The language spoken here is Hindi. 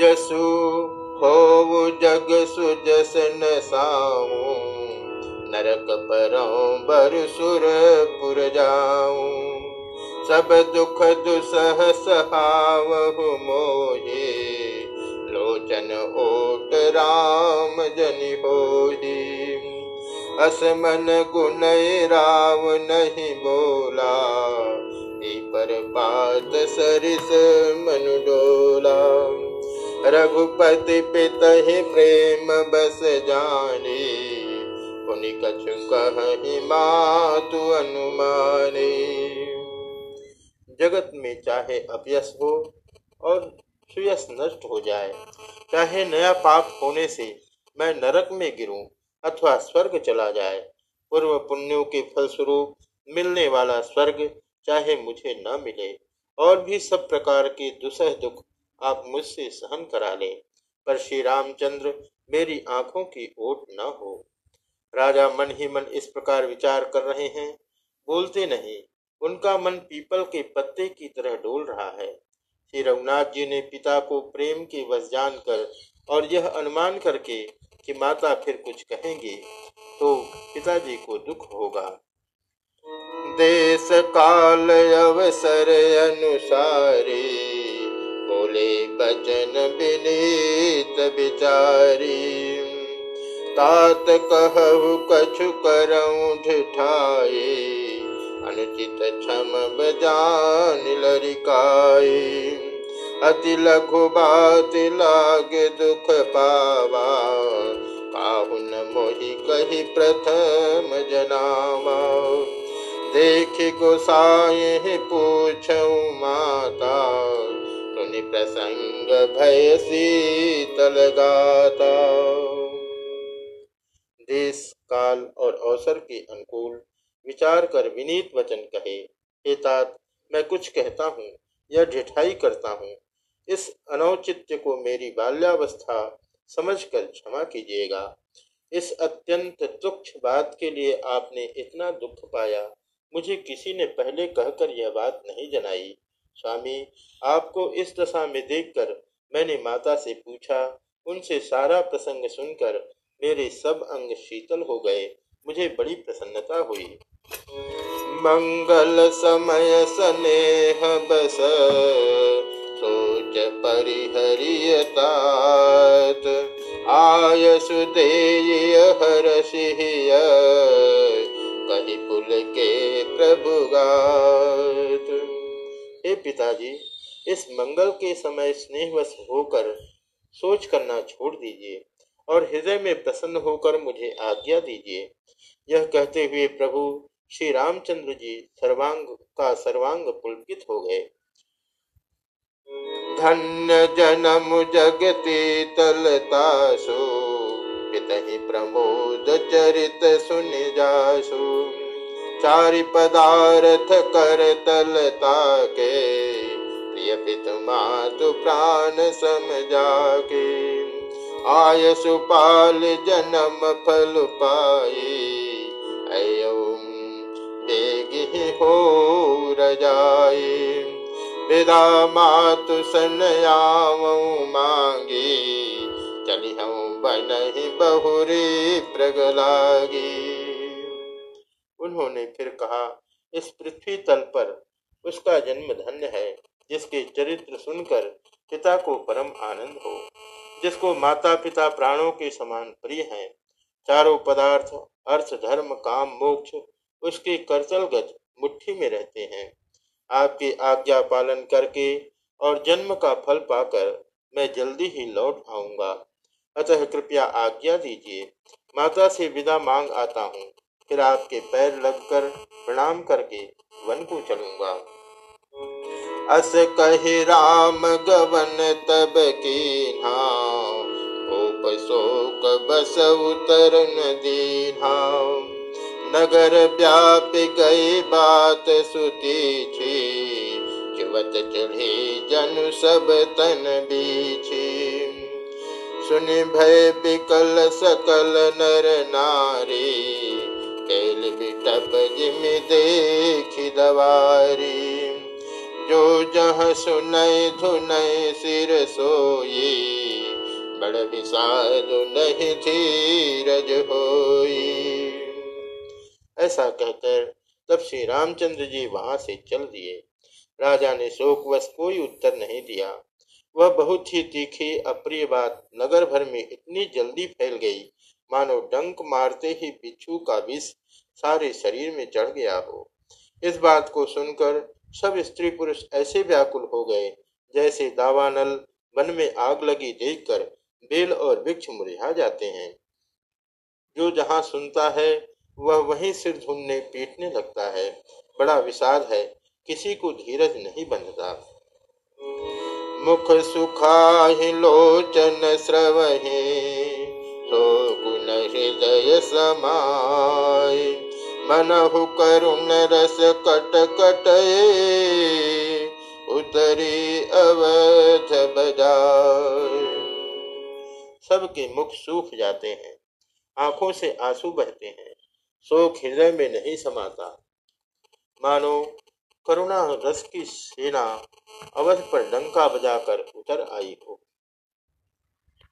जसु हो जग सुजस न साऊं नरक परौं बर सुर पुर जाऊँ सब दुख दुसह सहावहु मोहे, लोचन ओट राम जन होही। असमन गुण राव नहीं बोला पर पात सरिस मनु डोला। रघुपति पित ही प्रेम बस जाने। पुनि कछु कहि मातु अनुमाने। जगत में चाहे अपयस हो और सुयस नष्ट हो जाए, चाहे नया पाप होने से मैं नरक में गिरूं अथवा स्वर्ग चला जाए, पूर्व पुण्यों के फलस्वरूप मिलने वाला स्वर्ग चाहे मुझे न मिले, और भी सब प्रकार के दुसह दुख आप मुझसे सहन करा लें, पर श्री रामचंद्र मेरी आँखों की ओट न हो। राजा मन ही मन इस प्रकार विचार कर रहे हैं। बोलते नहीं, उनका मन पीपल के पत्ते की तरह डोल रहा है। श्री रघुनाथ जी ने पिता को प्रेम के वश जानकर और यह अनुमान करके कि माता फिर कुछ कहेंगे तो पिताजी को दुख होगा। देश काल अवसर अनुसारी बोले, बचन विनीत विचारी। तात कहु, कछु करऊं ढिठाई। अनुचित क्षम बजान लरिकाई। अति लघु बात लागे दुख पावा। काहुन मोहि कही प्रथम जनावा। देख गोसाई पूछऊ माता। सुनि प्रसंग भय शीतल गाता देश काल और अवसर के अनुकूल विचार कर विनीत वचन कहे, हे तात, मैं कुछ कहता हूँ, या ढिठाई करता हूँ। इस अनौचित्य को मेरी बाल्यावस्था समझकर क्षमा कीजिएगा। इस अत्यंत तुक्ष बात के लिए आपने इतना दुख पाया, मुझे किसी ने पहले कहकर यह बात नहीं जनाई। स्वामी, आपको इस दशा में देखकर मैंने माता से पूछा, उनसे सारा प्रसंग सुनकर मेरे सब अंग शीतल हो गए, मुझे बड़ी प्रसन्नता हुई। मंगल समय स्नेह बस, सोच परिहरियतात। आय सुदेय हर सिहिय कही पुल के प्रभु गात हे पिताजी, इस मंगल के समय स्नेहवश होकर सोच करना छोड़ दीजिए और हृदय में प्रसन्न होकर मुझे आज्ञा दीजिए। यह कहते हुए प्रभु श्री रामचंद्र जी सर्वांग का सर्वांग पुलकित हो गए। धन्य जन्म जगती तलतासु पितहि प्रमोद चरित सुन जासु। चारि पदार्थ कर तलता के, प्रिय पित मातु प्राण सम जाके आय सुपाल जन्म फल पाई, अयो बेगी हो रजाई। विदा मातु सन मांगी चली हम बन बहुरी प्रगलागी। उन्होंने फिर कहा, इस पृथ्वी तल पर उसका जन्म धन्य है, जिसके चरित्र सुनकर पिता को परम आनंद हो, जिसको माता पिता प्राणों के समान प्रिय हैं। चारों पदार्थ, अर्थ, धर्म, काम, मोक्ष, उसके करतलगत मुट्ठी में रहते हैं। आपकी आज्ञा पालन करके और जन्म का फल पाकर मैं जल्दी ही लौट आऊँगा। अतः कृपया आज्ञा दीजिए। माता से विदा मांग आता हूँ। फिर आपके पैर लगकर प्रणाम करके वन को चलूँगा। अस कही राम गवन तब की शोक बस उतर नगर व्याप गई बात सुती छी चिवत चढ़े जन सब तन बीछी। सुन भय बिकल सकल नर नारी बिटप जिम देखी दवारी। जो जह सुनय धुनय सिर सोई, बड़ विषाद नहीं धीरज होई। ऐसा कहकर तब श्री रामचंद्र जी वहाँ से चल दिए। राजा ने शोकवश कोई उत्तर नहीं दिया। वह बहुत ही तीखी, अप्रिय बात नगर भर में इतनी जल्दी फैल गई। मानो डंक मारते ही बिच्छू का विष सारे शरीर में चढ़ गया हो। इस बात को सुनकर सब स्त्री पुरुष ऐसे व्याकुल हो गए, जैसे दावानल वन में आग लगी देखकर बेल और वृक्ष मुरझा जाते हैं। जो जहाँ सुनता है, वह वहीं सिर झुनने पीटने लगता है। बड़ा विषाद है, किसी को धीरज नहीं बंधता। मुख सुखा लोचन श्रवहे तो गुण हृदय समाय। मनहु करुण रस कट कट उतरी अवध बजाय। सबके मुख सूख जाते हैं, आँखों से आँसू बहते हैं, शोक हृदय में नहीं समाता। मानो करुणा रस की सेना अवध पर डंका बजाकर उतर आई हो।